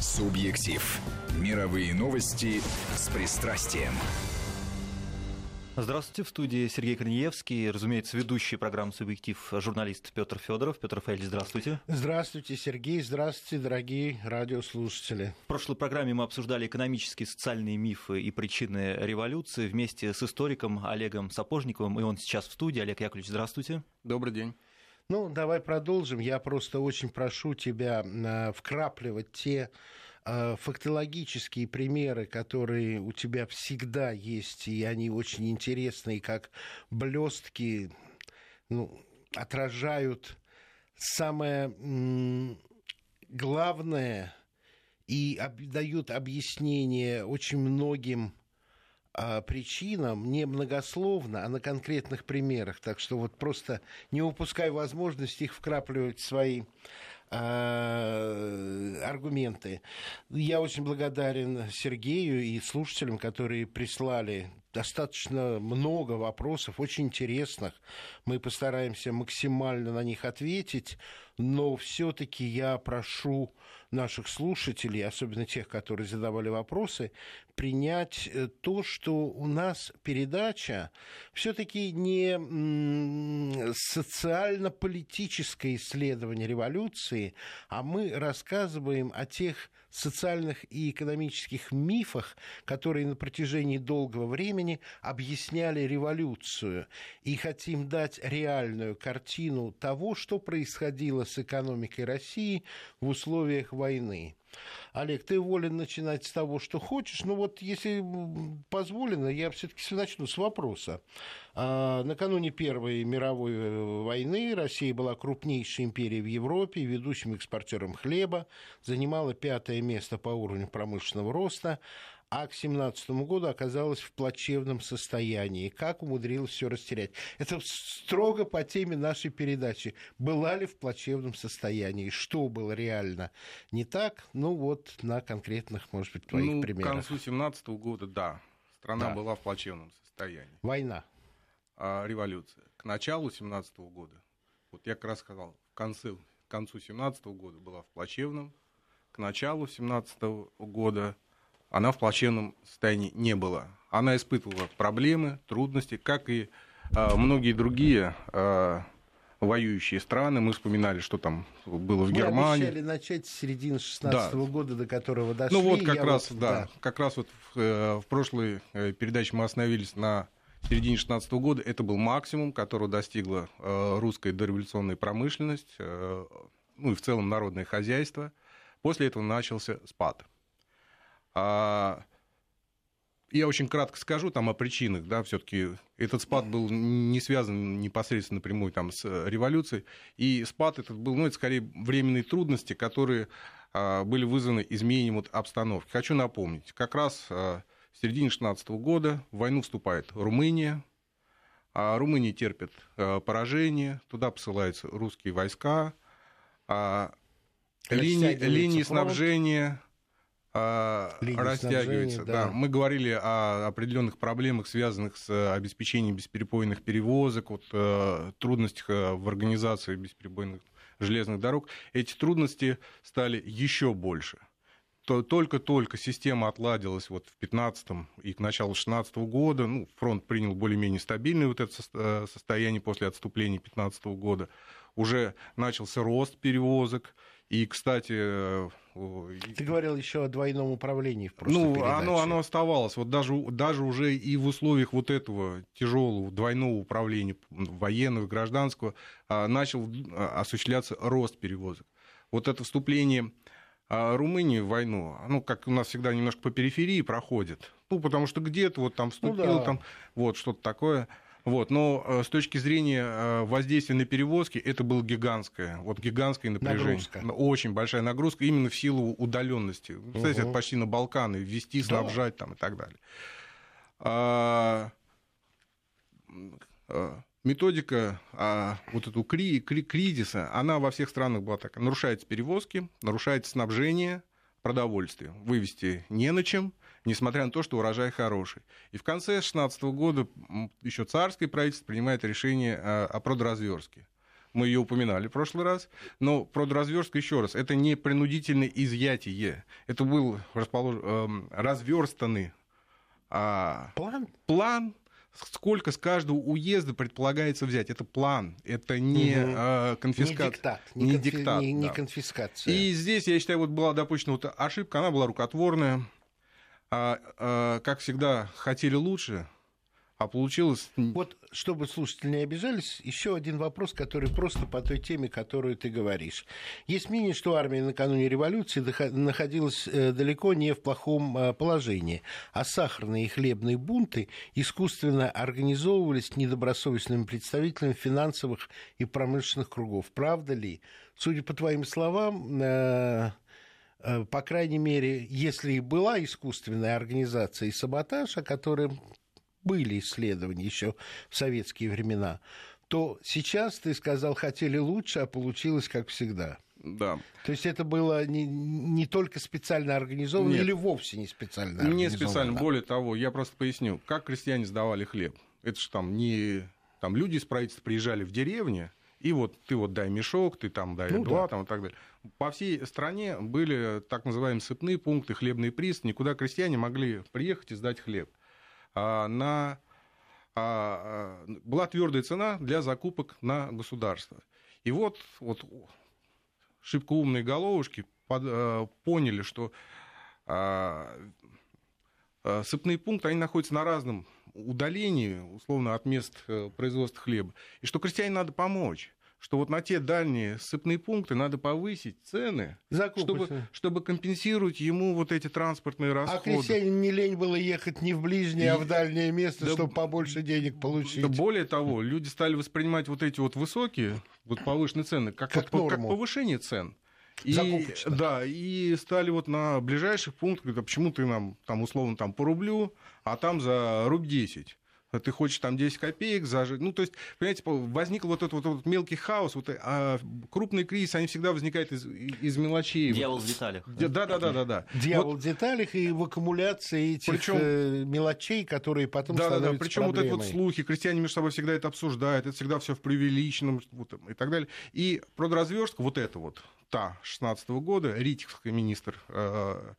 Субъектив. Мировые новости с пристрастием. Здравствуйте, в студии Сергей Корнеевский, разумеется, ведущий программы «Субъектив» журналист Петр Федоров. Петр Рафаэльевич, здравствуйте. Здравствуйте, Сергей, здравствуйте, дорогие радиослушатели. В прошлой программе мы обсуждали экономические, социальные мифы и причины революции вместе с историком Олегом Сапожниковым, и он сейчас в студии. Олег Яковлевич, здравствуйте. Добрый день. Ну, давай продолжим. Я просто очень прошу тебя э, вкрапливать те э, фактологические примеры, которые у тебя всегда есть, и они очень интересные, как блестки ну, отражают самое главное и дают объяснение очень многим причинам не многословно, а на конкретных примерах. Так что вот просто не упускай возможности их вкрапливать в свои а, аргументы. Я очень благодарен Сергею и слушателям, которые прислали достаточно много вопросов, очень интересных. Мы постараемся максимально на них ответить, но все-таки я прошу наших слушателей, особенно тех, которые задавали вопросы, принять э, то, что у нас передача все-таки не социально-политическое исследование революции, а мы рассказываем о тех социальных и экономических мифах, которые на протяжении долгого времени объясняли революцию, и хотим дать реальную картину того, что происходило с экономикой России в условиях войны. Олег, ты волен начинать с того, что хочешь, но вот если позволено, я все-таки начну с вопроса. А, накануне Первой мировой э, войны Россия была крупнейшей империей в Европе, ведущим экспортером хлеба, занимала пятое место по уровню промышленного роста, а к 2017 году оказалась в плачевном состоянии. Как умудрилась все растерять? Это строго по теме нашей передачи. Была ли в плачевном состоянии? Что было реально не так? Ну вот на конкретных, может быть, твоих ну, примерах. К концу 2017 года, да, страна да. была в плачевном состоянии. Война. А, революция. К началу 2017 года, вот я как раз сказал, в конце, к концу 2017 года была в плачевном, к началу 2017 года она в плачевном состоянии не была. Она испытывала проблемы, трудности, как и э, многие другие э, воюющие страны. Мы вспоминали, что там было в Мы Германии. Мы обещали начать с середины 16 -го да. года, до которого дошли. Ну вот как раз, вот, да, да, как раз вот в, э, в прошлой э, передаче мы остановились на середине 16 -го года. Это был максимум, которого достигла э, русская дореволюционная промышленность, э, ну и в целом народное хозяйство. После этого начался спад. А, я очень кратко скажу там о причинах, да, все-таки этот спад был не связан непосредственно напрямую там с революцией, и спад этот был, ну, это скорее временные трудности, которые а, были вызваны изменением вот обстановки. Хочу напомнить, как раз а, в середине 16 года в войну вступает Румыния, а Румыния терпит а, поражение, туда посылаются русские войска, а, линии, линии снабжения Линии растягивается. Да. Да. Мы говорили о определенных проблемах, связанных с обеспечением бесперебойных перевозок, вот, э, трудностях э, в организации бесперебойных железных дорог. Эти трудности стали еще больше. Только-только система отладилась вот в 15 и к началу 16 года. Ну, фронт принял более-менее стабильное вот это э, состояние после отступления 15 года. Уже начался рост перевозок. И, кстати, ты говорил еще о двойном управлении в прошлой ну, передаче. Оно, оно оставалось. Вот даже, даже уже и в условиях вот этого тяжелого двойного управления военного, гражданского а, начал а, осуществляться рост перевозок. Вот это вступление а, Румынии в войну, ну, как у нас всегда немножко по периферии проходит. Ну, потому что где-то вот там вступил, ну, да. там вот что-то такое. Вот, но э, с точки зрения э, воздействия на перевозки это было гигантское, вот гигантское напряжение. Нагрузка. Очень большая нагрузка именно в силу удаленности. Кстати, угу. это почти на Балканы, ввести, снабжать да. там и так далее. А, а, методика а, вот эту кри, кри, кризиса, она во всех странах была такая. Нарушаются перевозки, нарушается снабжение продовольствия. Вывести не на чем – несмотря на то, что урожай хороший. И в конце 2016 года еще царское правительство принимает решение о продразверстке. мы ее упоминали в прошлый раз. Но продразверстка, еще раз, это не принудительное изъятие. Это был располож... Эм, разверстанный а... план? план, сколько с каждого уезда предполагается взять. Это план, это не угу. э, конфискация. Не диктат. Не, не, конфи... диктат, не, не конфискация. И здесь, я считаю, вот была допущена вот ошибка, она была рукотворная. А, а, как всегда, хотели лучше, а получилось... Вот, чтобы слушатели не обижались, еще один вопрос, который просто по той теме, которую ты говоришь. Есть мнение, что армия накануне революции находилась э, далеко не в плохом э, положении, а сахарные и хлебные бунты искусственно организовывались недобросовестными представителями финансовых и промышленных кругов. Правда ли? Судя по твоим словам, э, по крайней мере, если и была искусственная организация и саботаж, о котором были исследования еще в советские времена, то сейчас, ты сказал, хотели лучше, а получилось как всегда. Да. То есть это было не, не только специально организовано Нет. или вовсе не специально организовано? Не специально. Более того, я просто поясню, как крестьяне сдавали хлеб. Это же там не... Там люди из правительства приезжали в деревню, и вот ты вот дай мешок, ты там дай ну, два, да. там и так далее. По всей стране были так называемые сыпные пункты, хлебные пристани, куда крестьяне могли приехать и сдать хлеб. А, на, а, а, была твердая цена для закупок на государство. И вот, вот шибко умные головушки под, поняли, что сыпные пункты, они находятся на разном удалении, условно, от мест э, производства хлеба, и что крестьяне надо помочь что вот на те дальние сыпные пункты надо повысить цены, чтобы, чтобы компенсировать ему вот эти транспортные а расходы. А крестьянин не лень было ехать не в ближнее, И... а в дальнее место, да, чтобы побольше денег получить. Да более того, люди стали воспринимать вот эти вот высокие, вот повышенные цены, как, как, вот, как повышение цен. И, да, и стали вот на ближайших пунктах, говорят, а почему ты нам там условно там по рублю, а там за рубль 10 ты хочешь там 10 копеек зажить. Ну, то есть, понимаете, возник вот этот вот, вот мелкий хаос, вот, а крупные кризисы, они всегда возникают из, из мелочей. Дьявол в деталях. Да, да, да, да, да. Дьявол вот. в деталях и в аккумуляции этих причем, э, мелочей, которые потом да, становятся да, да. Причем вот эти вот слухи, крестьяне между собой всегда это обсуждают, это всегда все в преувеличенном вот, и так далее. И продразверстка, вот это вот, та 16 -го года, Ритихский министр э,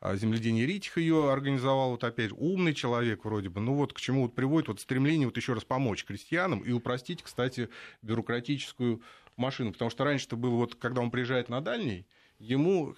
а земледение Ритих ее организовал, вот опять умный человек вроде бы, ну вот к чему вот приводит вот стремление вот еще раз помочь крестьянам и упростить, кстати, бюрократическую машину, потому что раньше-то было вот, когда он приезжает на дальний, ему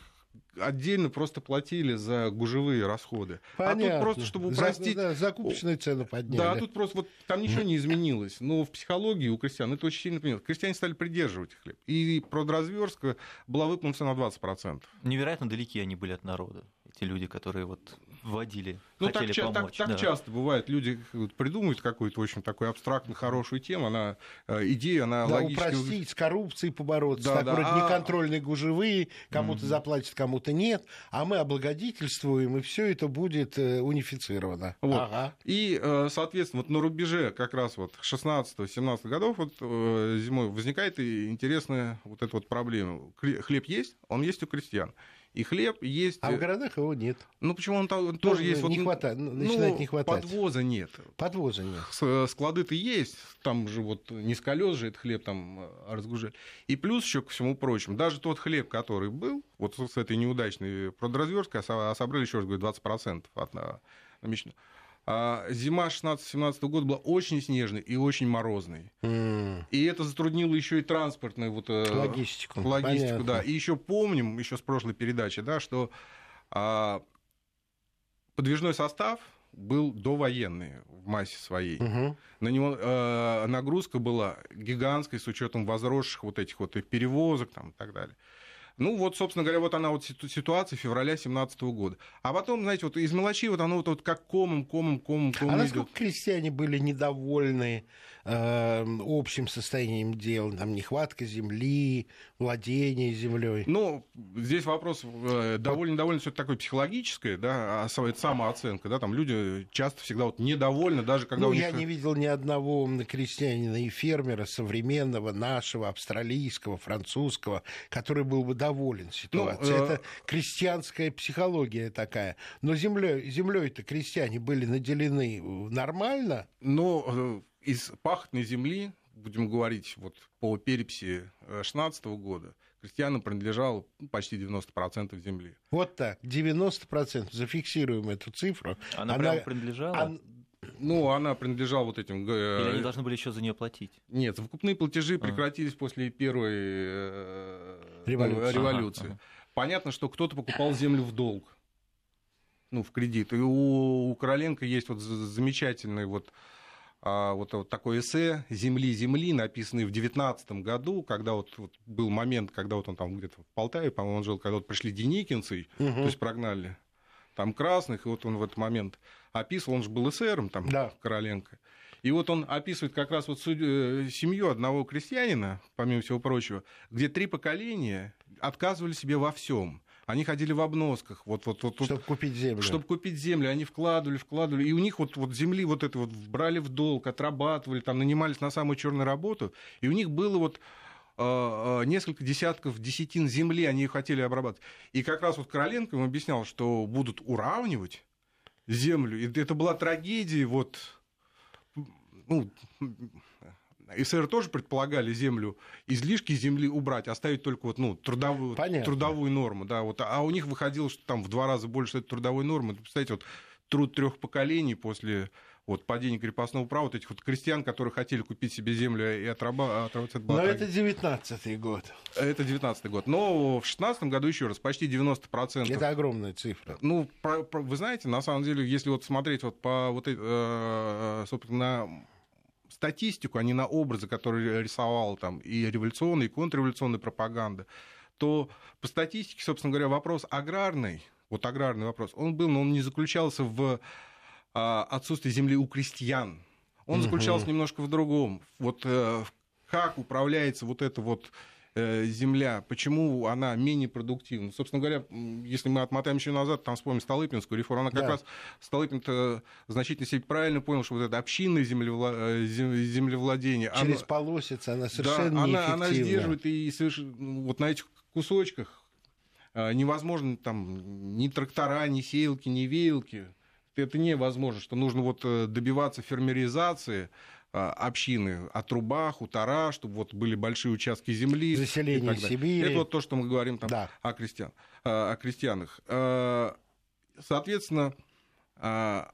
отдельно просто платили за гужевые расходы. Понятно. А тут просто, чтобы упростить... За, да, закупочную цену подняли. Да, а тут просто вот там ничего не изменилось. Но в психологии у крестьян это очень сильно поменялось. Крестьяне стали придерживать хлеб. И продразверстка была выполнена на 20%. Невероятно далеки они были от народа эти люди, которые вот вводили, ну, хотели так, помочь. Так, так да. часто бывает. Люди придумывают какую-то очень такую абстрактную, хорошую тему, она, э, идея, она да, логически... упростить, с коррупцией побороться, да, так, да. вроде а... неконтрольные гужевые, кому-то mm-hmm. заплатят, кому-то нет, а мы облагодетельствуем, и все это будет э, унифицировано. Вот. Ага. И, э, соответственно, вот на рубеже как раз вот 16-17 годов вот зимой возникает интересная вот эта вот проблема. Хлеб есть, он есть у крестьян и хлеб есть. А в городах его нет. Ну почему он, там, тоже есть? Не вот, хватает, ну, начинает не хватать. Подвоза нет. Подвоза нет. Э, склады-то есть, там же вот не с колес же этот хлеб там э, разгружали. И плюс еще ко всему прочему, даже тот хлеб, который был, вот с этой неудачной продразверсткой, а собрали еще раз говорю 20% от намеченного а зима 16-17 года была очень снежной и очень морозной. Mm. И это затруднило еще и транспортную вот, э, логистику. логистику да. И еще помним, еще с прошлой передачи, да, что а, подвижной состав был довоенный в массе своей. Угу. На него э, нагрузка была гигантской с учетом возросших вот этих вот перевозок там, и так далее. Ну, вот, собственно говоря, вот она вот ситуация февраля 2017 года. А потом, знаете, вот из мелочей вот оно вот, вот как комом, комом, комом, комом А насколько идет. крестьяне были недовольны э, общим состоянием дел? Там нехватка земли, владение землей? Ну, здесь вопрос э, довольно, довольно все такое психологическое, да, а самооценка, да, там люди часто всегда вот недовольны, даже когда ну, у них... я не видел ни одного крестьянина и фермера современного, нашего, австралийского, французского, который был бы доволен доволен ситуацией. Ну, Это э... крестьянская психология такая. Но землей, землей-то крестьяне были наделены нормально. Но э, из пахотной земли будем говорить, вот по переписи 16 года, крестьянам принадлежало ну, почти 90% земли. Вот так, 90%. Зафиксируем эту цифру. Она, она прямо принадлежала? Она... Ну, она принадлежала вот этим... Или они должны были еще за нее платить? Нет, выкупные платежи прекратились а. после первой революции. революции. Ага, ага. Понятно, что кто-то покупал землю в долг, ну, в кредит. И у, у Короленко есть вот замечательный вот а, вот, вот такое эссе «Земли, земли», написанное в 19 году, когда вот, вот был момент, когда вот он там где-то в Полтаве, по-моему, он жил, когда вот пришли деникинцы, угу. то есть прогнали там красных, и вот он в этот момент описывал, он же был эсером там, да. Короленко. И вот он описывает как раз вот э, семью одного крестьянина, помимо всего прочего, где три поколения отказывали себе во всем. Они ходили в обносках. Вот, вот, вот, чтобы купить землю. Чтобы купить землю. Они вкладывали, вкладывали. И у них вот, вот земли вот это вот брали в долг, отрабатывали, там нанимались на самую черную работу. И у них было вот э, э, несколько десятков десятин земли, они ее хотели обрабатывать. И как раз вот Короленко им объяснял, что будут уравнивать землю. И это была трагедия вот ну, СССР тоже предполагали землю, излишки земли убрать, оставить только вот, ну, трудовую, трудовую норму. Да, вот, а у них выходило, что там в два раза больше этой трудовой нормы. Представляете, вот труд трех поколений после вот, падения крепостного права, вот этих вот крестьян, которые хотели купить себе землю и отрабатывать это Но это 19-й год. Это 19-й год. Но в 16 году, еще раз, почти 90%. Это огромная цифра. Ну, про, про, вы знаете, на самом деле, если вот смотреть вот по вот, э, собственно, статистику, а не на образы, которые рисовала там и революционная, и контрреволюционная пропаганда, то по статистике, собственно говоря, вопрос аграрный, вот аграрный вопрос, он был, но он не заключался в а, отсутствии земли у крестьян. Он заключался немножко в другом. Вот э, как управляется вот это вот земля, почему она менее продуктивна. Собственно говоря, если мы отмотаем еще назад, там вспомним Столыпинскую реформу, она как да. раз, Столыпин в значительной степени правильно понял, что вот это общинное землевла... Э, землевладение... Через оно... полосицы она совершенно да, она, она сдерживает и совершенно, ну, вот на этих кусочках э, невозможно там ни трактора, ни сеялки, ни веялки. Это невозможно, что нужно вот добиваться фермеризации, а, общины о трубах, хутора, чтобы вот были большие участки земли. Заселение Сибири. Это вот то, что мы говорим там да. о, крестьян, о крестьянах. А, соответственно, а,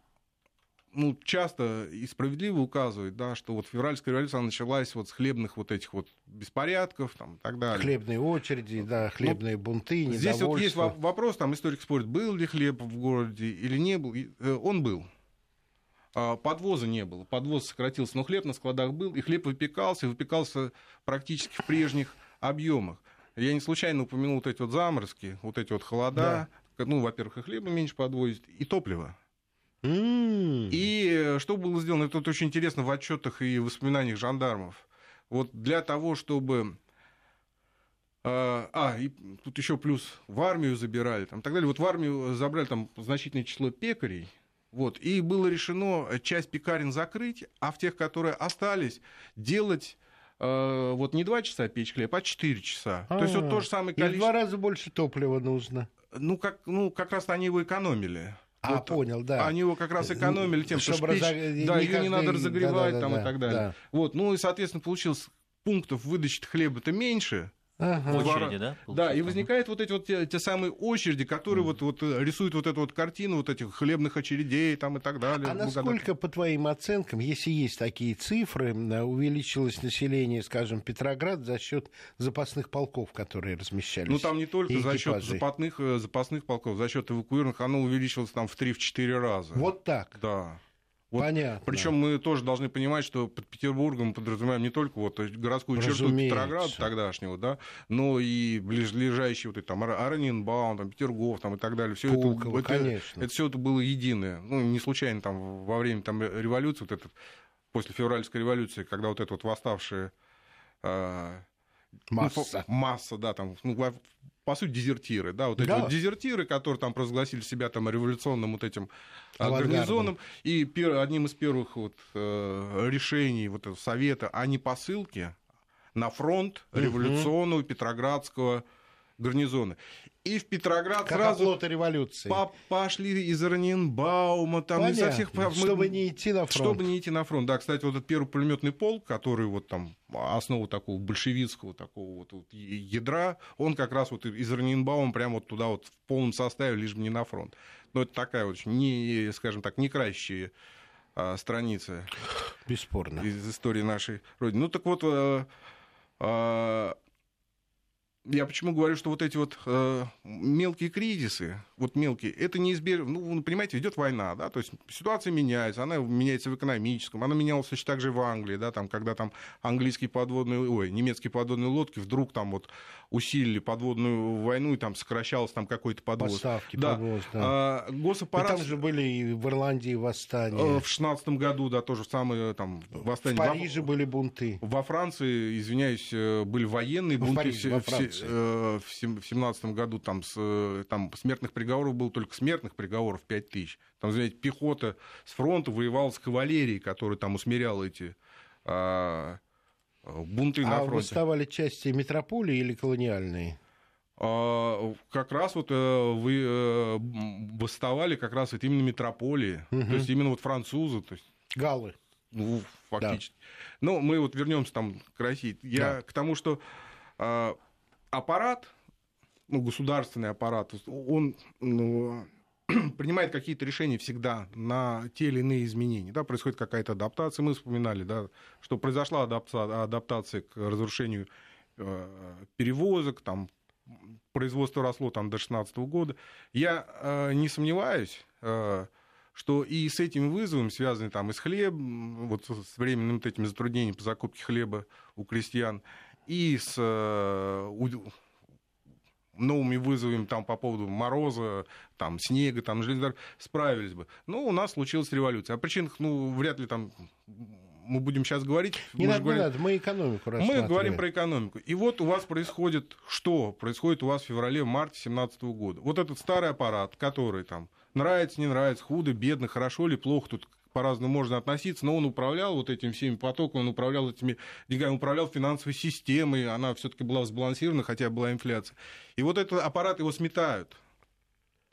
ну, часто и справедливо указывают, да, что вот февральская революция началась вот с хлебных вот этих вот беспорядков там, и так далее. Хлебные очереди, да, ну, хлебные ну, бунты, Здесь вот есть вопрос, там историк спорит, был ли хлеб в городе или не был. Э, он был. А, подвоза не было, подвоз сократился, но хлеб на складах был, и хлеб выпекался, и выпекался практически в прежних объемах. Я не случайно упомянул вот эти вот заморозки, вот эти вот холода. Да. Ну, во-первых, и хлеба меньше подвозит, и топливо. Mm. И что было сделано? Это вот очень интересно в отчетах и воспоминаниях жандармов. Вот для того, чтобы а, а, и тут еще плюс в армию забирали, там, так далее. Вот в армию забрали там значительное число пекарей, вот. И было решено часть пекарен закрыть, а в тех, которые остались, делать э, вот не два часа печь хлеб, а четыре часа. А-а-а. То есть вот то же самое количество... И в два раза больше топлива нужно. Ну, как, ну, как раз они его экономили. А, вот, понял, да. Они его как раз экономили тем, Чтобы что печь, разог... да, ее не надо разогревать да, да, там да, и так далее. Да. Вот, ну и, соответственно, получилось пунктов выдачи хлеба-то меньше, Ага. Очереди, да? Да, и возникают вот эти вот те, те самые очереди, которые mm. вот, вот э, рисуют вот эту вот картину вот этих хлебных очередей там и так далее. А насколько, по твоим оценкам, если есть такие цифры, увеличилось население, скажем, Петроград за счет запасных полков, которые размещались? Ну, там не только за счет запасных, э, запасных полков, за счет эвакуированных, оно увеличилось там в 3-4 раза. Вот так? Да. Вот, Понятно. Причем мы тоже должны понимать, что под Петербургом подразумеваем не только вот городскую черту Петрограда тогдашнего, да, но и ближайшие вот эти там Аранинбаум, там, Петергоф там, и так далее. Все Пулково, это, конечно. это, это все это было единое. Ну, не случайно там во время там, революции, вот этот, после февральской революции, когда вот это вот восставшие а, Масса. Ну, масса, да, там, ну, по сути, дезертиры, да, вот эти да. вот дезертиры, которые там провозгласили себя там революционным вот этим а, гарнизоном, и пер, одним из первых вот э, решений вот этого совета о непосылке на фронт революционного угу. Петроградского гарнизоны. И в Петроград как сразу революции. по- пошли из Раненбаума, там Понятно. изо всех... мы- Чтобы не идти на фронт. Чтобы не идти на фронт. Да, кстати, вот этот первый пулеметный полк, который вот там основу такого большевистского такого вот, вот ядра, он как раз вот из Раненбаума прямо вот туда вот в полном составе, лишь бы не на фронт. Но это такая вот, не, скажем так, не кращая а, страница Бесспорно. из истории нашей Родины. Ну так вот, э, э, я почему говорю, что вот эти вот э, мелкие кризисы, вот мелкие, это неизбежно. Ну, вы понимаете, идет война, да, то есть ситуация меняется, она меняется в экономическом, она менялась точно так же в Англии, да, там, когда там английские подводные, ой, немецкие подводные лодки вдруг там вот усилили подводную войну, и там сокращалось там какой-то подвоз. Поставки, да. подвоз, да. А, И госаппарат... там же были и в Ирландии восстания. э, В шестнадцатом году, да, тоже самое там в восстание. Париже были бунты. Во Франции, извиняюсь, э, были военные В бунты Париже, в, во в э, в сем- в семнадцатом году там, с, э, там смертных приговоров было только смертных приговоров 5 тысяч. Там, знаете, пехота с фронта воевала с кавалерией, которая там усмиряла эти а, э, бунты на А фронте. восставали части метрополии или колониальные? А, как раз вот э, вы м, восставали как раз вот именно метрополии, Мгм. то есть именно вот французы, то есть Галлы. Ну, фактически. Но мы вот вернемся там к России. Я Да. к тому, что а, аппарат, ну, государственный аппарат, он ну, принимает какие-то решения всегда на те или иные изменения. Да, происходит какая-то адаптация. Мы вспоминали, да, что произошла адапта- адаптация к разрушению э, перевозок, там, производство росло там, до 2016 года. Я э, не сомневаюсь, э, что и с этими вызовами, связанными там и с хлебом, вот с временным вот этими затруднениями по закупке хлеба у крестьян, и с э, новыми вызовами там, по поводу мороза, там, снега, там, железных дорог, справились бы. Но у нас случилась революция. О причинах, ну, вряд ли там мы будем сейчас говорить. Не Мы надо, говорим- не надо, мы экономику мы говорим про экономику. И вот у вас происходит что? Происходит у вас в феврале-марте 2017 года. Вот этот старый аппарат, который там нравится, не нравится, худо, бедно, хорошо или плохо, тут по-разному можно относиться, но он управлял вот этими всеми потоками, он управлял этими деньгами, управлял финансовой системой, она все-таки была сбалансирована, хотя была инфляция. И вот этот аппарат его сметают.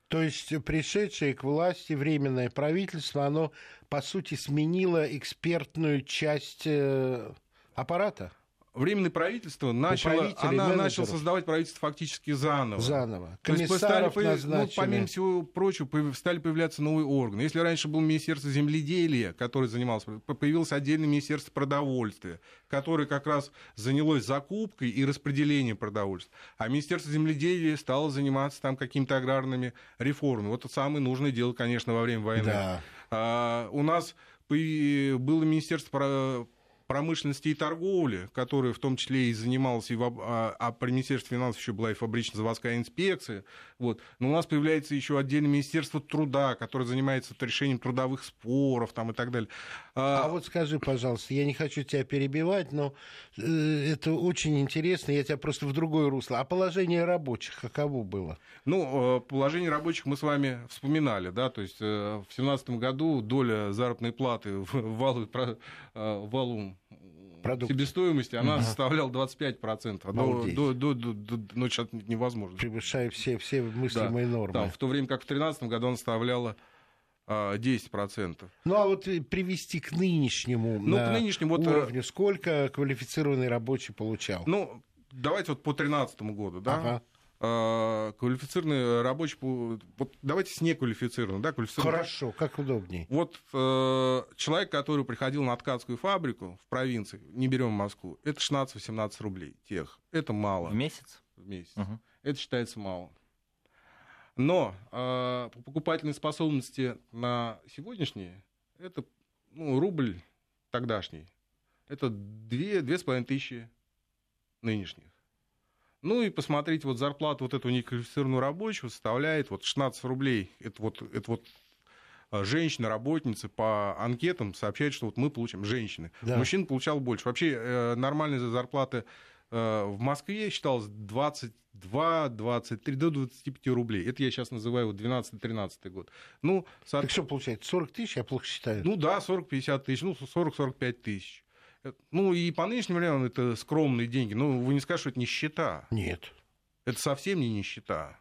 То есть пришедшее к власти временное правительство, оно, по сути, сменило экспертную часть э, аппарата Временное правительство начало, она начала создавать правительство фактически заново. заново. То есть Комиссаров стали, появ- ну, помимо всего прочего, стали появляться новые органы. Если раньше было Министерство земледелия, которое занималось, по- появилось отдельное Министерство продовольствия, которое как раз занялось закупкой и распределением продовольствия. А Министерство земледелия стало заниматься там какими-то аграрными реформами. Вот это самое нужное дело, конечно, во время войны. Да. А, у нас было Министерство промышленности и торговли, которое в том числе и занималось, и в, а, а при Министерстве финансов еще была и фабрично-заводская инспекция. Вот. Но у нас появляется еще отдельное Министерство труда, которое занимается решением трудовых споров там, и так далее. А вот скажи, пожалуйста, я не хочу тебя перебивать, но э, это очень интересно, я тебя просто в другое русло. А положение рабочих каково было? Ну, э, положение рабочих мы с вами вспоминали, да, то есть э, в 2017 году доля заработной платы в валу, валу Продукт. себестоимости, она Ага. составляла 25%. До, Обалдеть. до, до, до, до- ну, сейчас невозможно. Превышая все, все мыслимые нормы. Да, в то время как в 2013 году она составляла а, 10%. Ну, а вот привести к нынешнему, Ну, на к нынешнему вот, э, уровню, сколько квалифицированный рабочий получал? Ну, давайте вот по 2013 году, да? Ага. А, квалифицированный рабочий, вот давайте с неквалифицированным, да, квалифицированный. Хорошо, как удобней. Вот э, человек, который приходил на ткацкую фабрику в провинции, не берем Москву, это 16-18 рублей тех. Это мало В месяц? в месяц. Мгм. Это считается мало. Но э, по покупательной способности на сегодняшние, это ну, рубль тогдашний, это 2-2,5 тысячи нынешних. Ну и посмотрите, вот зарплата вот этого неквалифицированного рабочего составляет вот 16 рублей. Это вот, это вот э, женщина, работницы по анкетам сообщают, что вот мы получим, женщины. Да. Мужчин получал больше. Вообще э, нормальная зарплата э, в Москве считалась 22, 23, до 25 рублей. Это я сейчас называю вот 12-13 год. Ну, со- Так что получается, 40 тысяч, я плохо считаю. ну да, 40-50 тысяч, ну 40-45 тысяч. Э, Ну и по нынешним временам это скромные деньги. Ну вы не скажете, что это нищета. Нет. Это совсем не нищета.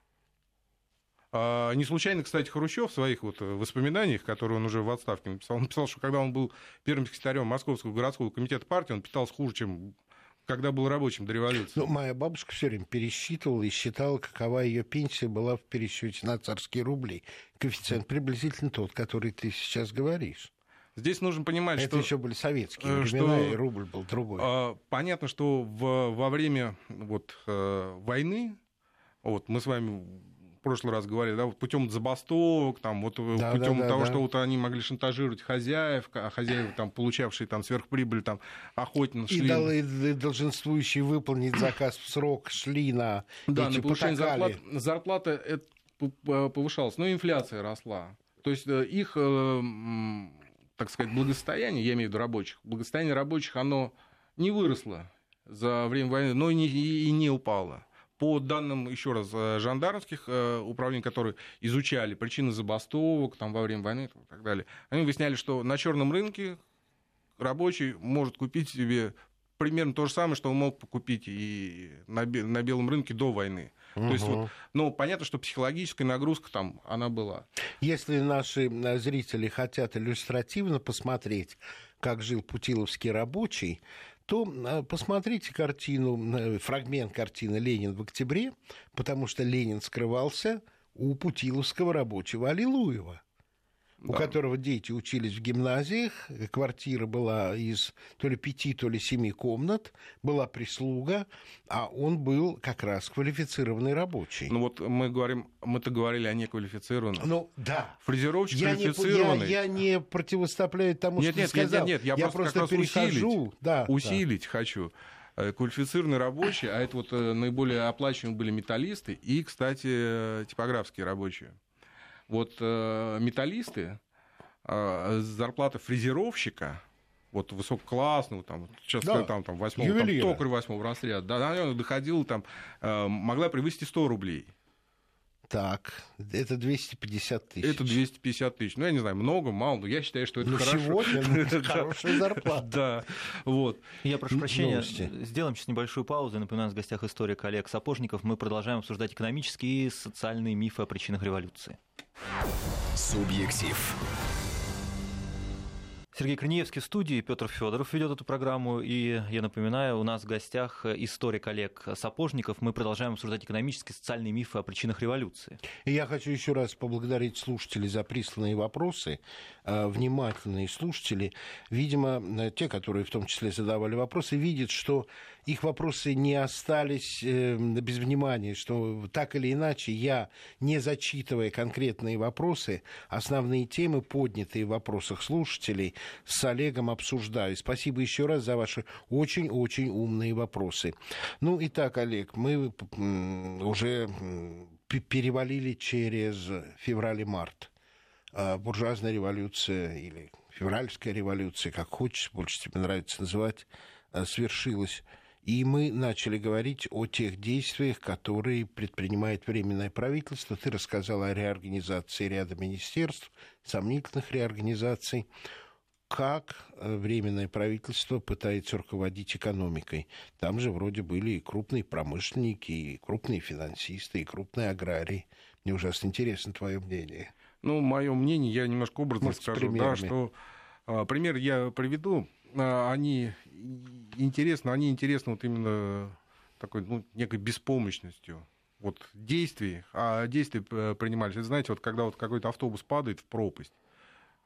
А, не случайно, кстати, Хрущев в своих вот воспоминаниях, которые он уже в отставке написал, он написал, что когда он был первым секретарем Московского городского комитета партии, он питался хуже, чем когда был рабочим до революции. Ну, моя бабушка все время пересчитывала и считала, какова ее пенсия была в пересчете на царские рубли. Коэффициент приблизительно тот, который ты сейчас говоришь. Здесь нужно понимать, Это что... еще были советские э, времена, что, и рубль был другой. А, понятно, что в, во время вот, э, войны, вот мы с вами в прошлый раз говорили, да, вот путем забастовок, там, вот э, да, путем да, того, да. что вот они могли шантажировать хозяев, а хозяева, там, получавшие там сверхприбыль, там, охотно шли... И, дал, и долженствующие выполнить заказ в срок шли на Да, на повышение зарплаты. Зарплата это повышалась, но инфляция росла. То есть э, их, так сказать, благосостояние, я имею в виду рабочих, благосостояние рабочих, оно не выросло за время войны, но и не, и не упало по данным, еще раз, э, жандармских э, управлений, которые изучали причины забастовок там, во время войны и так далее, они выясняли, что на черном рынке рабочий может купить себе примерно то же самое, что он мог купить и на, на белом рынке до войны. Угу. То есть, вот, ну, понятно, что психологическая нагрузка там, она была. Если наши э, зрители хотят иллюстративно посмотреть, как жил путиловский рабочий, то а, посмотрите картину, фрагмент картины «Ленин в октябре», потому что Ленин скрывался у Путиловского рабочего Аллилуева да. у которого дети учились в гимназиях, квартира была из то ли пяти, то ли семи комнат, была прислуга, а он был как раз квалифицированный рабочий. Ну вот мы говорим, мы-то говорили о неквалифицированном. Ну да. Фрезеровщик я квалифицированный. Не, я, я не противоставляю тому, нет, что нет, ты сказал. Нет, нет, нет, я, я просто, просто перехожу. Усилить, да, усилить да. хочу э, квалифицированные рабочие, а это вот э, наиболее оплачиваемые были металлисты и, кстати, э, типографские рабочие. Вот э, металлисты, э, зарплата фрезеровщика, вот высококлассного, там, сейчас да. там, там, восьмого, там, токарь восьмого разряда, да, она доходила, там, э, могла превысить 100 рублей. Так, это 250 тысяч. Это 250 тысяч. Ну, я не знаю, много, мало, но я считаю, что это ну, хорошо. Сегодня хорошая зарплата. Да, вот. Я прошу прощения, сделаем сейчас небольшую паузу. Напоминаю, у нас в гостях историк Олег Сапожников. Мы продолжаем обсуждать экономические и социальные мифы о причинах революции. Субъектив. Сергей Корнеевский в студии, Петр Федоров ведет эту программу. И я напоминаю, у нас в гостях историк Олег Сапожников. Мы продолжаем обсуждать экономические социальные мифы о причинах революции. И я хочу еще раз поблагодарить слушателей за присланные вопросы. Э, внимательные слушатели, видимо, э, те, которые в том числе задавали вопросы, видят, что их вопросы не остались э, без внимания, что так или иначе я, не зачитывая конкретные вопросы, основные темы, поднятые в вопросах слушателей, с Олегом обсуждаю. Спасибо еще раз за ваши очень-очень умные вопросы. Ну, итак, Олег, мы уже перевалили через февраль и март. А, буржуазная революция или февральская революция, как хочешь, больше тебе нравится называть, а, свершилась. И мы начали говорить о тех действиях, которые предпринимает Временное правительство. Ты рассказал о реорганизации ряда министерств, сомнительных реорганизаций. Как э, Временное правительство пытается руководить экономикой? Там же вроде были и крупные промышленники, и крупные финансисты, и крупные аграрии. Мне ужасно интересно твое мнение. Ну, мое мнение, я немножко образно Может, скажу, да, что а, пример я приведу. А, они интересны, они интересны вот именно такой, ну, некой беспомощностью вот действий, а действия принимались. Это, знаете, вот когда вот какой-то автобус падает в пропасть,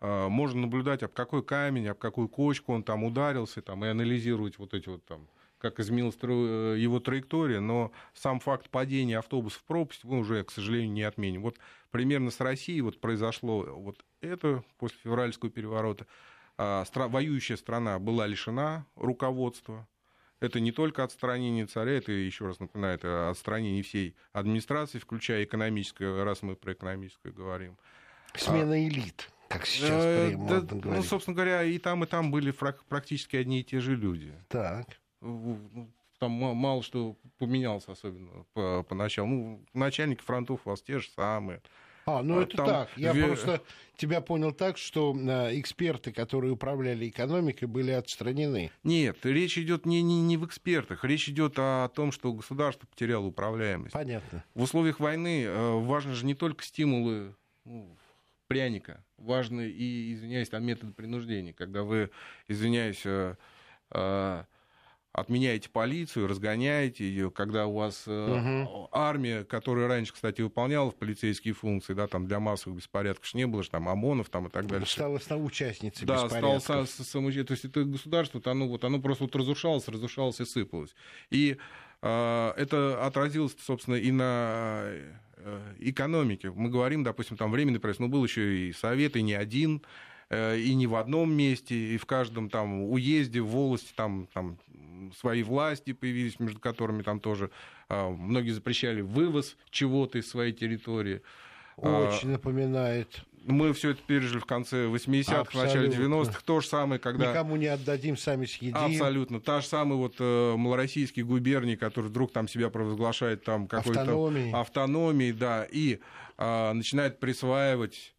а, можно наблюдать, об какой камень, об какую кочку он там ударился, там, и анализировать вот эти вот там как изменилась э, его траектория, но сам факт падения автобуса в пропасть мы уже, к сожалению, не отменим. Вот примерно с Россией вот произошло вот это после февральского переворота. А, воюющая страна была лишена руководства. Это не только отстранение царя, это, еще раз напоминаю, это отстранение всей администрации, включая экономическое, раз мы про экономическое говорим. Смена а, элит, как сейчас э, да, говорить. Ну, собственно говоря, и там, и там были практически одни и те же люди. Так. Ну, там мало что поменялось, особенно по, поначалу. Ну, начальники фронтов у вас те же самые. А, ну это там... так. Я ве... просто тебя понял так, что э, эксперты, которые управляли экономикой, были отстранены. Нет, речь идет не, не, не в экспертах, речь идет о том, что государство потеряло управляемость. Понятно. В условиях войны э, важны же не только стимулы ну, пряника, важны и, извиняюсь, там методы принуждения, когда вы, извиняюсь, э, э, отменяете полицию, разгоняете ее, когда у вас угу. армия, которая раньше, кстати, выполняла полицейские функции, да, там для массовых беспорядков не было, там ОМОНов там и так далее. Стала участницей да, беспорядков. стал сам, сам, то есть это государство, -то, оно, вот, оно просто вот разрушалось, разрушалось и сыпалось. И э, это отразилось, собственно, и на э, экономике. Мы говорим, допустим, там временный правительство, но был еще и совет, и не один, э, и не в одном месте, и в каждом там уезде, в волости там, там свои власти появились, между которыми там тоже а, многие запрещали вывоз чего-то из своей территории. А, Очень напоминает. Мы все это пережили в конце 80-х, в начале 90-х. То же самое, когда... Никому не отдадим, сами съедим. Абсолютно. Та же самая вот э, малороссийские губернии, который вдруг там себя провозглашает там какой-то... Автономией. Автономией, да. И э, начинает присваивать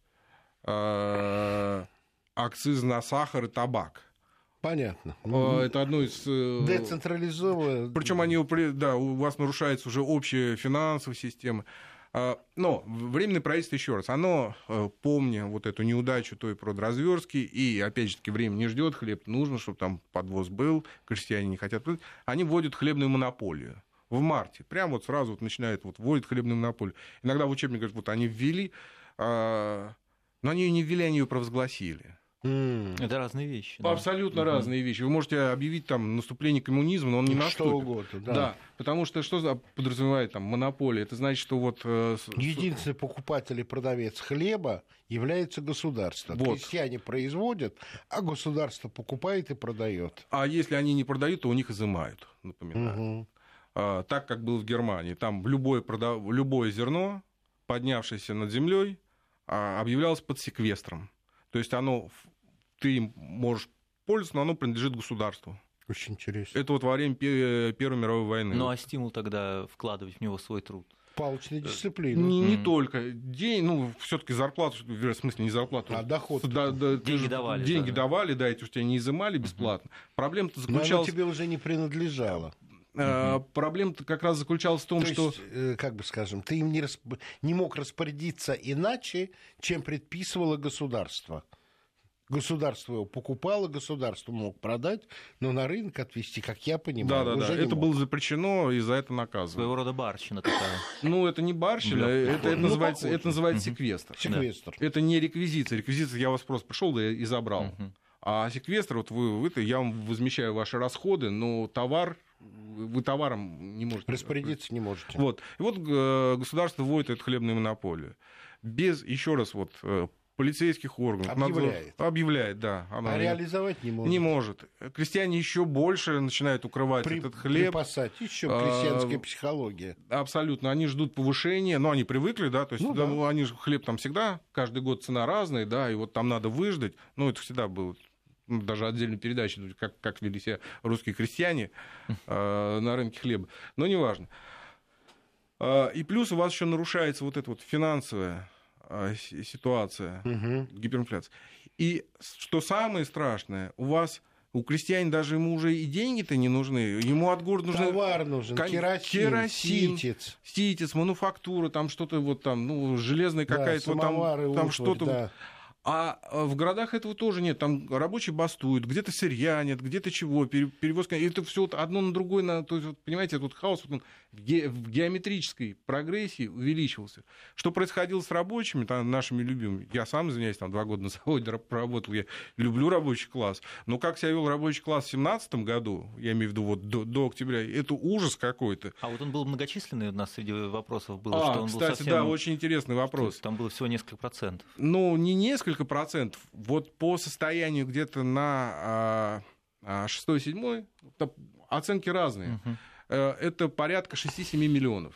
э, акциз на сахар и табак. Понятно. А, это одно из... Э, Децентрализованное. Причем они, да, у вас нарушается уже общая финансовая система. А, но временное правительство, еще раз, оно, э, помня вот эту неудачу той продразверстки, и, опять же таки, время не ждет, хлеб нужно, чтобы там подвоз был, крестьяне не хотят, они вводят хлебную монополию в марте. Прям вот сразу вот начинает вот вводит хлебную монополию. Иногда в учебник говорят, вот они ввели, а, но они ее не ввели, они ее провозгласили. Mm. Это разные вещи. Да. Абсолютно mm-hmm. разные вещи. Вы можете объявить там наступление коммунизма, но он не что наступит. Что угодно, да. да. Потому что что подразумевает там монополия? Это значит, что вот... Э, Единственный покупатель и продавец хлеба является государство. Вот. Крестьяне производят, а государство покупает и продает. А если они не продают, то у них изымают, напоминаю. Mm-hmm. А, так, как было в Германии. Там любое, продав... любое зерно, поднявшееся над землей, а, объявлялось под секвестром. То есть оно, ты им можешь пользоваться, но оно принадлежит государству. Очень интересно. Это вот во время Первой мировой войны. Ну а стимул тогда вкладывать в него свой труд? Палочная дисциплина. Не, не mm. только. День, ну, все-таки зарплату, в смысле, не зарплату. А доход. Да, да, деньги давали. Деньги да. давали, да, эти у тебя не изымали бесплатно. Mm-hmm. Проблема-то заключалась... Но оно тебе уже не принадлежало. Uh-huh. Проблема-то как раз заключалась в том, То что... Есть, э, как бы скажем, ты им не, расп... не мог распорядиться иначе, чем предписывало государство. Государство его покупало, государство мог продать, но на рынок отвести, как я понимаю, да, да, уже да. Это мог. было запрещено, и за это наказывали. Своего рода барщина такая. Ну, это не барщина, это, это, ну, называется, это называется секвестр. Секвестр. Да. Это не реквизиция. Реквизиция я вас просто пришел да, и забрал. А секвестр, вот вы, вы, я вам возмещаю ваши расходы, но товар вы товаром не можете... Распорядиться не можете. Вот. И вот э, государство вводит эту хлебную монополию. Без, еще раз, вот, э, полицейских органов. Объявляет. Надзор, объявляет, да. Она а реализовать не может. Не может. Крестьяне еще больше начинают укрывать При, этот хлеб. Припасать. Еще крестьянская а, психология. Абсолютно. Они ждут повышения, но они привыкли, да, то есть ну, да. Ну, они хлеб там всегда, каждый год цена разная, да, и вот там надо выждать. Ну, это всегда было ну, даже отдельную передачу, как, как вели себя русские крестьяне э, на рынке хлеба. Но неважно. Э, и плюс у вас еще нарушается вот эта вот финансовая а, ситуация, угу. гиперинфляция. И что самое страшное, у вас у крестьян даже ему уже и деньги-то не нужны. Ему от города нужны... Товар нужен, кон... керосин, керосин ситец. Ситец, мануфактура, там что-то вот там, ну, железная какая-то, вот там, там что-то... Да. А э, в городах этого тоже нет. Там рабочие бастуют, где-то сырья нет, где-то чего, перевозка. И это все одно на другое. На, то есть, вот, понимаете, этот хаос вот ге, в геометрической прогрессии увеличивался. Что происходило с рабочими, там, нашими любимыми? Я сам, извиняюсь, там два года на заводе проработал, я люблю рабочий класс. Но как себя вел рабочий класс в 2017 году, я имею в виду вот до, до октября, это ужас какой-то. А вот он был многочисленный у нас среди вопросов был. А, что он кстати, был совсем... да, очень интересный вопрос. Там было всего несколько процентов. Ну, не несколько несколько процентов. Вот по состоянию где-то на 6-7, а, оценки разные. Угу. Это порядка 6-7 миллионов.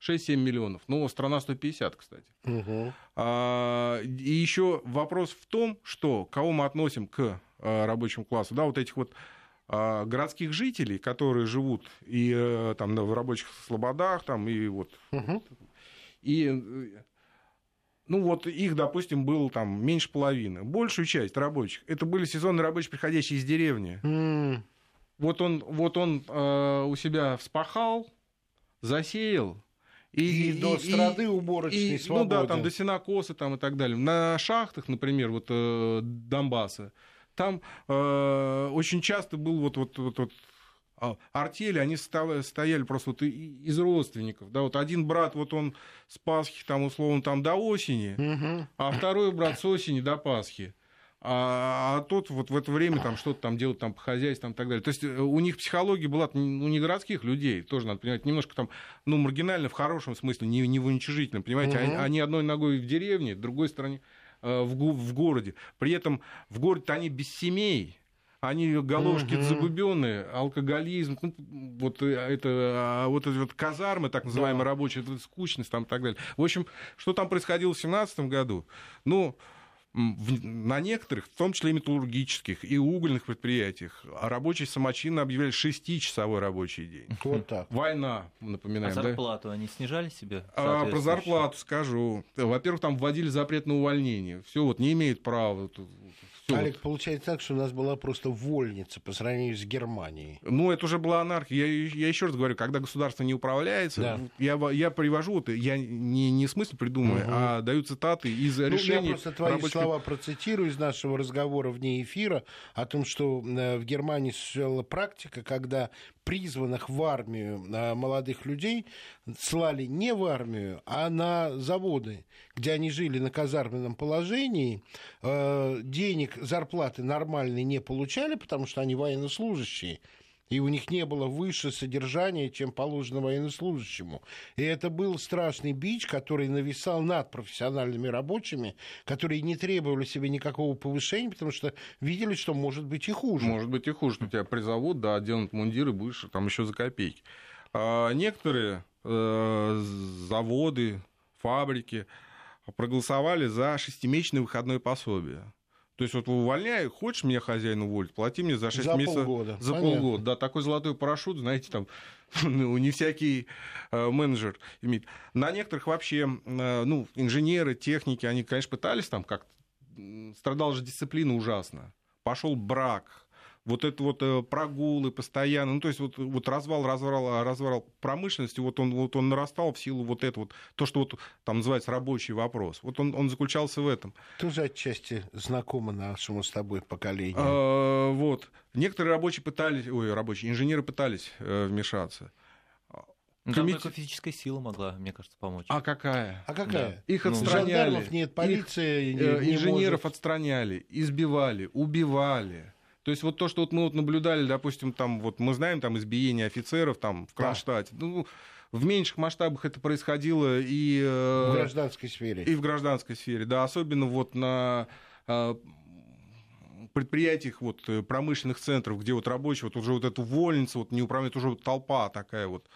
6-7 миллионов. Ну, страна 150, кстати. Угу. А, и еще вопрос в том, что кого мы относим к а, рабочему классу. Да, вот этих вот городских жителей, которые живут и там в рабочих слободах, там и вот. Угу. И ну вот их, допустим, было там меньше половины. Большую часть рабочих, это были сезонные рабочие, приходящие из деревни. М, Вот он, вот он э, у себя вспахал, засеял, И, до и- страды уборочной и, свободен. ну да, там до сенокоса там и так далее. На шахтах, например, вот э, Донбасса, там э, очень часто был вот, вот, вот, вот артели, они стояли просто вот из родственников. Да, вот один брат, вот он с Пасхи, там, условно, там до осени, а второй брат с осени до Пасхи. А, а тот вот в это время там что-то там делает там по хозяйству там, и так далее. То есть э, у них психология была ну, не городских людей, тоже надо понимать, немножко там, ну, маргинально в хорошем смысле, не, не в уничижительном, понимаете? Мгм. Они, они одной ногой в деревне, другой стороне э, в, в городе. При этом в городе они без семей, они головушки Мгм. загубенные, алкоголизм, ну, вот э, это, а, вот эти вот казармы, так называемые Да. рабочие, это скучность там и так далее. В общем, что там происходило в 17 году? Ну, в- на некоторых, в том числе и металлургических, и угольных предприятиях, а рабочие самочинно объявляли шестичасовой рабочий день. Вот так. Война, А напоминаем, да? зарплату они снижали себе? А, про зарплату скажу. Во-первых, там вводили запрет на увольнение. Все, вот не имеет права. Вот. Олег, получается так, что у нас была просто вольница по сравнению с Германией. Ну, это уже была анархия. Я, я еще раз говорю, когда государство не управляется, Да. я, я привожу, вот, я не, не смысл придумываю, Мгм. а даю цитаты из Ну, я решений просто твои рабочих- слова процитирую из нашего разговора вне эфира о том, что э, в Германии существовала практика, когда призванных в армию э, молодых людей слали не в армию, а на заводы, где они жили на казарменном положении, э, денег, зарплаты нормальные не получали, потому что они военнослужащие, и у них не было выше содержания, чем положено военнослужащему. И это был страшный бич, который нависал над профессиональными рабочими, которые не требовали себе никакого повышения, потому что видели, что может быть и хуже. Может быть и хуже, что тебя призовут, да, оденут мундиры, будешь там еще за копейки. А некоторые э, заводы, фабрики проголосовали за шестимесячное выходное пособие. То есть вот увольняй, хочешь меня хозяин уволить, плати мне за 6 За месяцев. полгода, За понятно. полгода. Да, такой золотой парашют, знаете, там ну, не всякий э, менеджер имеет. На некоторых вообще, э, ну, инженеры, техники, они, конечно, пытались там как-то, страдала же дисциплина ужасно. Пошел брак, вот это вот э, прогулы постоянно, ну, то есть вот, вот развал, развал, развал промышленности, вот он, вот он нарастал в силу вот этого, вот, то, что вот там называется рабочий вопрос. Вот он, он заключался в этом. Тоже отчасти знакомо нашему с тобой поколению. А, вот. Некоторые рабочие пытались, ой, рабочие, инженеры пытались э, вмешаться. Ну, там Комитет- только физическая сила могла, мне кажется, помочь. А какая? А какая? Их Ну, отстраняли. Жандармов нет, Их, полиция не- э, не инженеров может. отстраняли, избивали, убивали. То есть вот то, что вот мы вот наблюдали, допустим, там вот мы знаем там избиение офицеров там в Да. Кронштадте. Ну, в меньших масштабах это происходило и, э, в гражданской сфере. и в гражданской сфере, да, особенно вот на э, предприятиях вот э, промышленных центров, где вот рабочие, вот уже вот эту вольницу, вот не управляют, уже вот толпа такая вот.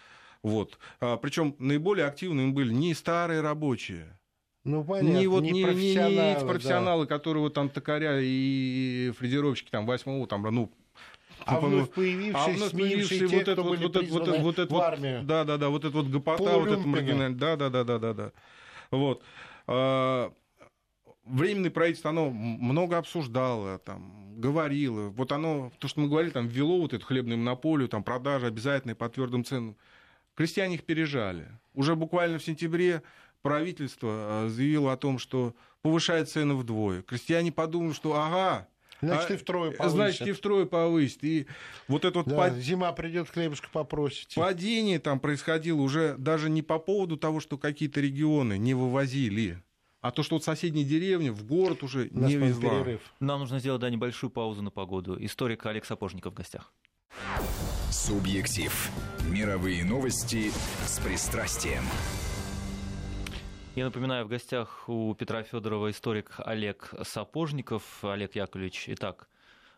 Вот. Причем наиболее активными были не старые рабочие, Ну, понятно, не, вот, не, не, не- не профессионалы, эти да. профессионалы, которые вот там токаря и фрезеровщики там восьмого, там, ну, А вновь появившиеся, а вновь сменившие появившие те, вот это вот, вот, вот, вот это в вот, армию. да, да, да, вот это вот гопота, вот это маргинальное, да, да, да, да, да, да, вот. А, Временное правительство, оно много обсуждало, там, говорило. Вот оно, то, что мы говорили, там, ввело вот эту хлебную монополию, там, продажи обязательные по твердым ценам. Крестьяне их пережали. Уже буквально в сентябре правительство а, заявило о том, что повышает цены вдвое. Крестьяне подумали, что ага, Значит, а, и втрое Значит, повысят. и втрое повысит. И вот это вот Да, пад- Зима придет, хлебушка попросите. падение там происходило уже даже не по поводу того, что какие-то регионы не вывозили, а то, что вот соседняя деревня в город уже нас, не везла. перерыв. Нам нужно сделать да, небольшую паузу на погоду. Историк Олег Сапожников в гостях. Субъектив. Мировые новости с пристрастием. Я напоминаю, в гостях у Петра Федорова историк Олег Сапожников. Олег Яковлевич, итак,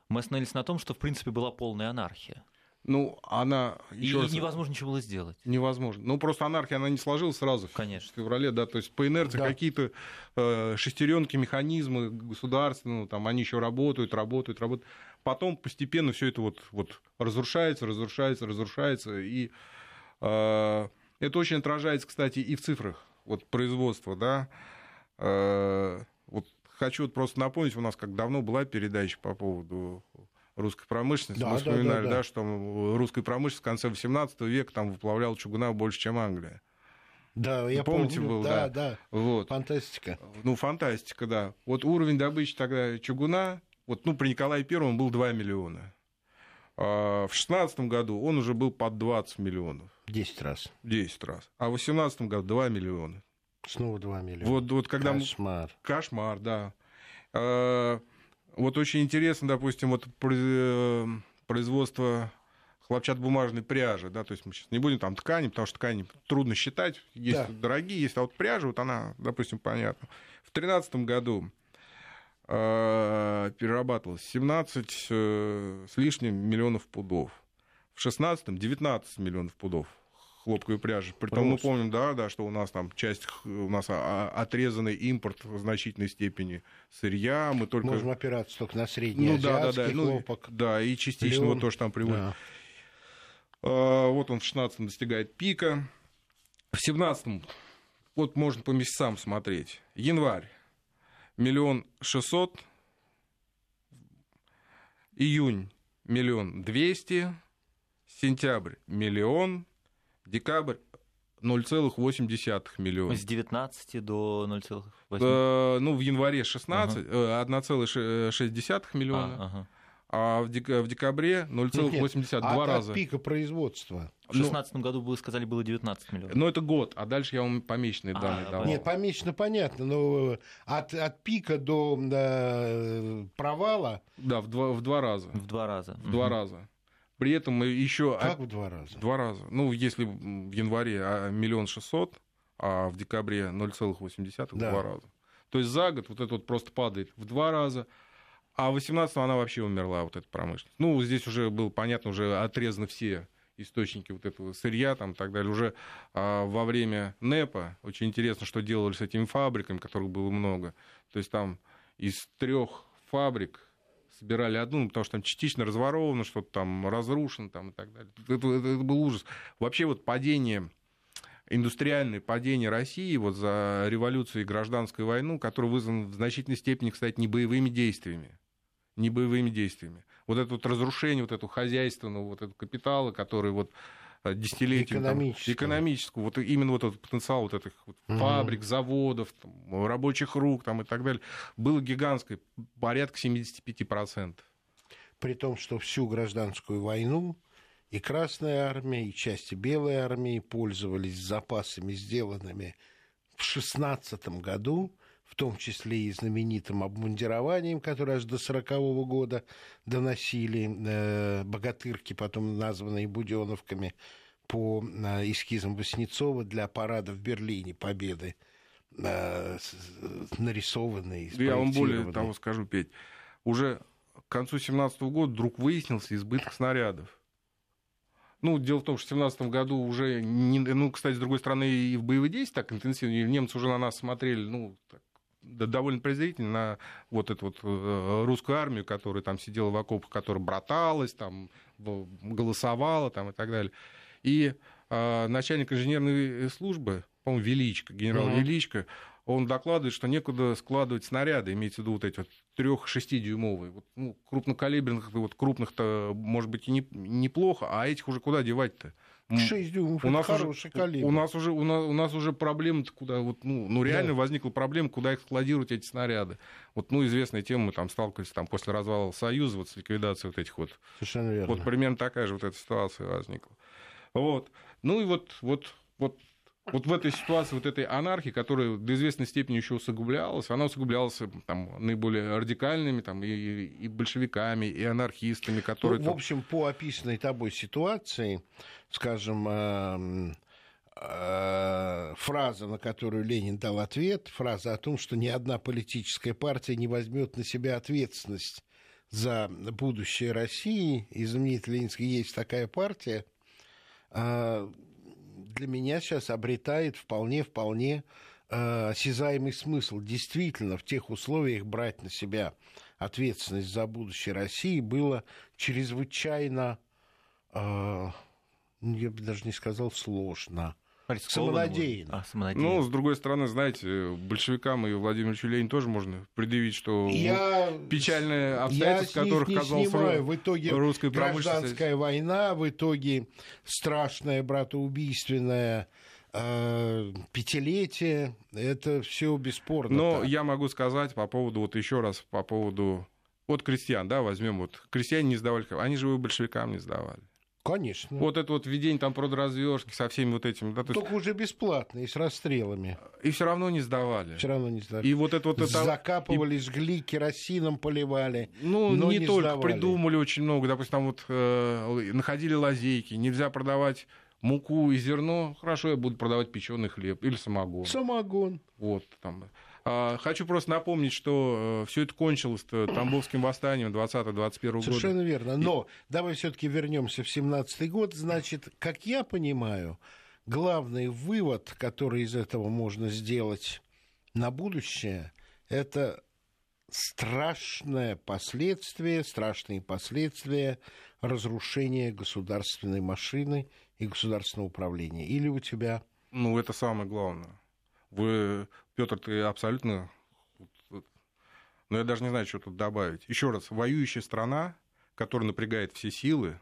мы остановились на том, что, в принципе, была полная анархия. Ну, она... И, Еще и раз, невозможно ничего было сделать. Невозможно. Ну, просто анархия, она не сложилась сразу в Конечно. феврале, да, то есть по инерции Да. какие-то э, шестеренки, механизмы государственные, ну, там они еще работают, работают, работают. Потом постепенно все это вот, вот разрушается, разрушается, разрушается, и э, это очень отражается, кстати, и в цифрах вот производства, да. Э, вот хочу вот просто напомнить, у нас как давно была передача по поводу русской промышленности. Да, Мы да, вспоминали, да, да, да. что русская промышленность в конце 18 века там выплавляла чугуна больше, чем Англия. Да, я Помните, помню. был, да, да. да, Вот. фантастика. Ну, фантастика, да. Вот уровень добычи тогда чугуна, вот, ну, при Николае Первом был 2 миллиона. А в 16 году он уже был под 20 миллионов. 10 раз. 10 раз. А в 18 году 2 миллиона. Снова 2 миллиона. Вот, вот когда мы- Кошмар. Кошмар, да. А, Вот очень интересно, допустим, вот э, производство хлопчатобумажной пряжи, да, то есть мы сейчас не будем там ткани, потому что ткани трудно считать, есть Да. дорогие, есть, а вот пряжа, вот она, допустим, понятно. В тринадцатом году э, перерабатывалось 17 э, с лишним миллионов пудов. В 16-м 19 миллионов пудов хлопковой пряжи. Притом мы Просто. помним, да, да, что у нас там часть, у нас а- а- отрезанный импорт в значительной степени сырья, мы только... Можем опираться только на средний ну да, да, да, ну, хлопок. да, и частично вот то, что там приводит. Да. А, Вот он в 16-м достигает пика. В 17-м, вот можно по месяцам смотреть. Январь, миллион шестьсот. Июнь, миллион двести. Сентябрь, миллион. Декабрь, 0,8 миллиона. С 19 до 0,8. Э, Ну, в январе 16, э, 1,6 миллиона. А, ага. А в, дек- в декабре 0,82 Нет, от, раза. От пика производства. В 2016 году, вы сказали, было 19 миллионов. Но это год, а дальше я вам помеченные А, данные давал. Нет, помечено понятно, но от, от пика до э, провала Да, в два, в два раза. В два раза. В два раза. При этом еще... как в два раза. Два раза. Ну, если в январе а, миллион шестьсот, а в декабре 0,8 в Да. два раза. То есть за год вот это вот просто падает в два раза, а в 18 она вообще умерла, вот эта промышленность. Ну, здесь уже было понятно, уже отрезаны все источники вот этого сырья там и так далее. Уже а, во время НЭПа очень интересно, что делали с этими фабриками, которых было много. То есть там из трех фабрик собирали одну, ну, потому что там частично разворовано, что-то там разрушено там, и так далее. Это, это- это был ужас. Вообще вот падение индустриальное падение России вот за революцию и гражданскую войну, которое вызвано в значительной степени, кстати, не боевыми действиями. Не боевыми действиями. Вот это вот разрушение вот этого хозяйственного вот этого капитала, который вот э, десятилетиями... там, Экономического. экономического. Вот именно вот этот потенциал вот этих вот Мгм. фабрик, заводов, там, рабочих рук там, и так далее, было гигантское, порядка 75%. При том, что всю гражданскую войну и Красная армия, и части Белой армии пользовались запасами, сделанными в 16 году, в том числе и знаменитым обмундированием, которое аж до 40 года доносили э, богатырки, потом названные Буденовками, по э, эскизам Васнецова для парада в Берлине Победы, э, с- нарисованные, Я вам более того скажу, Петь. Уже к концу 2017 года вдруг выяснился избыток снарядов. Ну, дело в том, что в 2017 году уже, не, ну, кстати, с другой стороны, и в боевые действия так интенсивно, и немцы уже на нас смотрели, ну, так, довольно презрительно на вот эту вот э, русскую армию, которая там сидела в окопах, которая браталась, там, голосовала там, и так далее. И э, начальник инженерной службы, по-моему, Величко, генерал Мгм. Величко, он докладывает, что некуда складывать снаряды, имеется в виду вот эти вот трех-шестидюймовые. Вот, ну, крупнокалиберных, вот крупных-то, может быть, и не, неплохо, а этих уже куда девать-то? М, 6 дюймов, у нас, уже, хороший калибр. у нас уже у нас, у нас уже проблема куда вот ну, ну реально Да. возникла проблема куда их складировать эти снаряды вот ну известная тема мы там сталкивались там после развала Союза вот с ликвидацией вот этих вот Совершенно верно. вот примерно такая же вот эта ситуация возникла вот ну и вот вот вот вот в этой ситуации, вот этой анархии, которая до известной степени еще усугублялась, она усугублялась там, наиболее радикальными там, и, и большевиками, и анархистами, которые... Ну, в общем, по описанной тобой ситуации, скажем, эм, э, фраза, на которую Ленин дал ответ, фраза о том, что ни одна политическая партия не возьмет на себя ответственность за будущее России, и Ленинский есть такая партия, э, для меня сейчас обретает вполне-вполне э, осязаемый смысл. Действительно, в тех условиях брать на себя ответственность за будущее России было чрезвычайно, э, я бы даже не сказал сложно, самонадеянно. А, самонадеянно. Ну, с другой стороны, знаете, большевикам и Владимиру Ленину тоже можно предъявить, что Я, печальные я обстоятельства, них которых не казалось снимаю. В итоге русской гражданская война, в итоге страшная братоубийственная э, пятилетие. Это все бесспорно. Но так. я могу сказать по поводу, вот еще раз, по поводу вот крестьян, да, возьмем вот, крестьяне не сдавали, они же вы большевикам не сдавали. Конечно. Вот это вот введение там продразверстки со всеми вот этими, да, то есть, Только уже бесплатно и с расстрелами. и все равно не сдавали. Все равно не сдали. И вот это вот это... Закапывали, жгли, керосином поливали. Ну, но не, не только сдавали. придумали очень много. Допустим, там вот э, находили лазейки. Нельзя продавать муку и зерно. Хорошо, я буду продавать печеный хлеб или самогон. Самогон. Вот там. А, хочу просто напомнить, что все это кончилось Тамбовским восстанием 20-21 года. Совершенно верно. Но давай все-таки вернемся в 17 год. Значит, как я понимаю, главный вывод, который из этого можно сделать на будущее, это страшное последствие, страшные последствия разрушения государственной машины и государственного управления. Или у тебя Ну, это самое главное. Вы, Петр, ты абсолютно... Но я даже не знаю, что тут добавить. Еще раз, воюющая страна, которая напрягает все силы,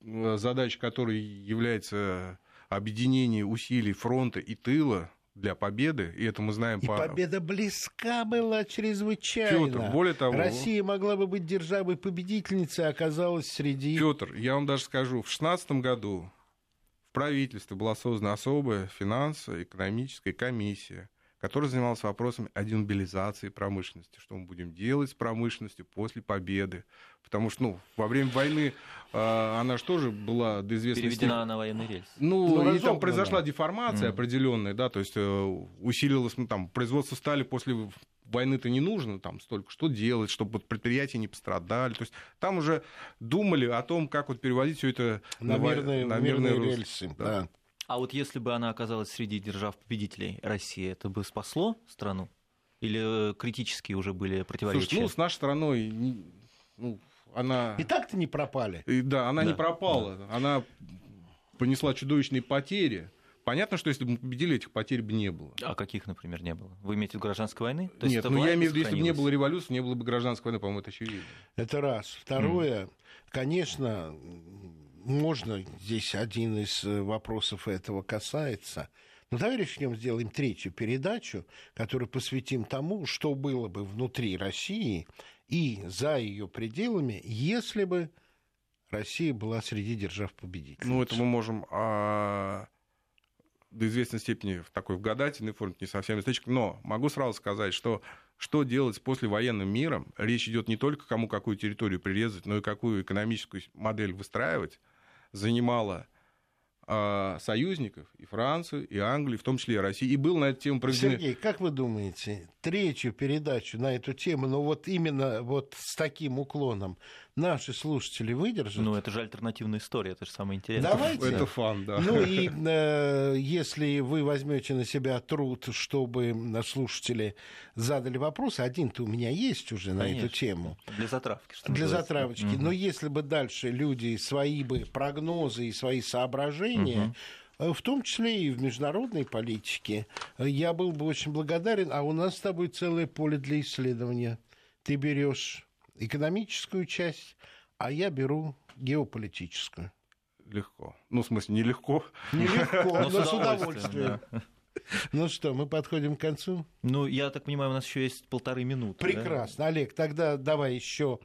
э, задача которой является объединение усилий фронта и тыла для победы, и это мы знаем И по... победа близка была чрезвычайно. Петр, более того... Россия могла бы быть державой-победительницей, а оказалась среди... Петр, я вам даже скажу, в 16 году в правительстве была создана особая финансово-экономическая комиссия, которая занималась вопросами о демобилизации промышленности, что мы будем делать с промышленностью после победы. Потому что ну, во время войны э, она же тоже была до известной Переведена степени- на военный рельс. Ну, Ну, и там разогнана. произошла деформация Мгм. определенная, да, то есть э, усилилось, ну, там, производство стали после войны-то не нужно, там, столько, что делать, чтобы вот предприятия не пострадали, то есть там уже думали о том, как вот переводить все это на во- мирные, на мирные русло. рельсы. Да. да. А вот если бы она оказалась среди держав-победителей России, это бы спасло страну? Или э, критические уже были противоречия? Слушай, ну, с нашей страной, не- ну, она... И так-то не пропали. И Да, она не Да, пропала, она понесла чудовищные потери. Понятно, что если бы мы победили, этих потерь бы не было. А каких, например, не было? Вы имеете в виду гражданской войны? То Нет, ну я имею в виду, если бы не было революции, не было бы гражданской войны, по-моему, это очевидно. Это раз. Второе, конечно, можно, здесь один из э, вопросов этого касается. Но давай решнем, сделаем третью передачу, которую посвятим тому, что было бы внутри России и за ее пределами, если бы Россия была среди держав-победителей. Ну, это мы можем а, до известной степени в такой в гадательной форме, не совсем источник. Но могу сразу сказать, что что делать с послевоенным миром, речь идет не только кому какую территорию прирезать, но и какую экономическую модель выстраивать, занимала а, союзников, и Францию, и Англию, в том числе и Россию. И был на эту тему проведены... Сергей, как вы думаете, третью передачу на эту тему, но вот именно вот с таким уклоном, наши слушатели выдержат? Ну, это же альтернативная история, это же самое интересное. Давайте. Это фан, да. Ну и э, если вы возьмете на себя труд, чтобы слушатели задали вопросы, один-то у меня есть уже на эту Конечно. тему. Для затравки. что Для называется. затравочки. Мгм. Но если бы дальше люди свои бы прогнозы и свои соображения, э, в том числе и в международной политике, э, я был бы очень благодарен. А у нас с тобой целое поле для исследования. Ты берешь экономическую часть, а я беру геополитическую. Легко. Ну, в смысле, нелегко. Нелегко, но Но с удовольствием. да. Ну что, мы подходим к концу? Ну, я так понимаю, у нас еще есть полторы минуты. да? Прекрасно. Олег, тогда давай еще...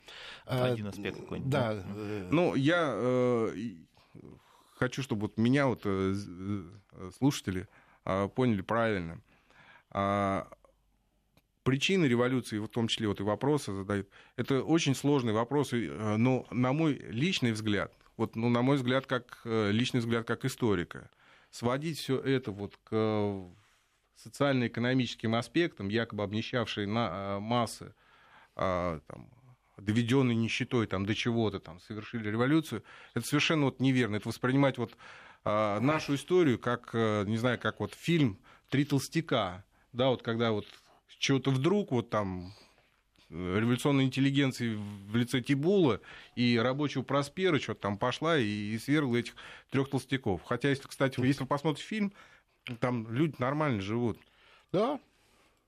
э, Один аспект какой-нибудь, Да. да? Ну, я э, хочу, чтобы вот меня вот э, э, слушатели э, поняли правильно. Причины революции, в том числе вот и вопросы задают, это очень сложные вопросы, э, но на мой личный взгляд, вот, ну, на мой взгляд, как э, личный взгляд как историка, сводить все это вот к э, социально-экономическим аспектам, якобы обнищавшие на массы, а, там, доведенные нищетой там, до чего-то, там, совершили революцию, это совершенно вот неверно. Это воспринимать вот, а, нашу историю как, не знаю, как вот фильм «Три толстяка», да, вот когда вот чего-то вдруг вот там революционной интеллигенции в лице Тибула и рабочего Проспера что-то там пошла и, и свергла этих трех толстяков. Хотя, если, кстати, если вы посмотрите фильм, там люди нормально живут. Да,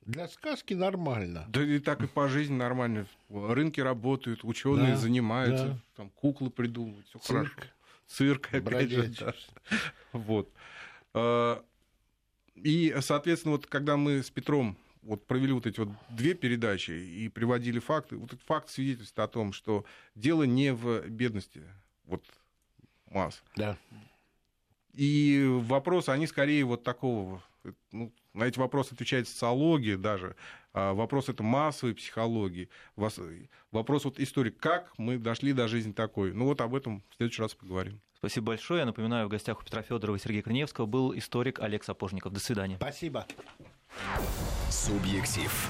для сказки нормально. Да и так и по жизни нормально. Рынки работают, ученые Да, занимаются, да. там куклы придумывают, все Цирк. хорошо. Цирк, опять же, Бродячий. да. Вот. А, И, соответственно, вот когда мы с Петром вот провели вот эти вот две передачи и приводили факты, вот этот факт свидетельствует о том, что дело не в бедности вот масс. Да. И вопросы, они скорее вот такого, ну, на эти вопросы отвечает социология даже, а вопрос это массовой психологии, Вас- вопрос вот истории, как мы дошли до жизни такой. Ну вот об этом в следующий раз поговорим. Спасибо большое. Я напоминаю, в гостях у Петра Федорова и Сергея Корнеевского был историк Олег Сапожников. До свидания. Спасибо. Субъектив.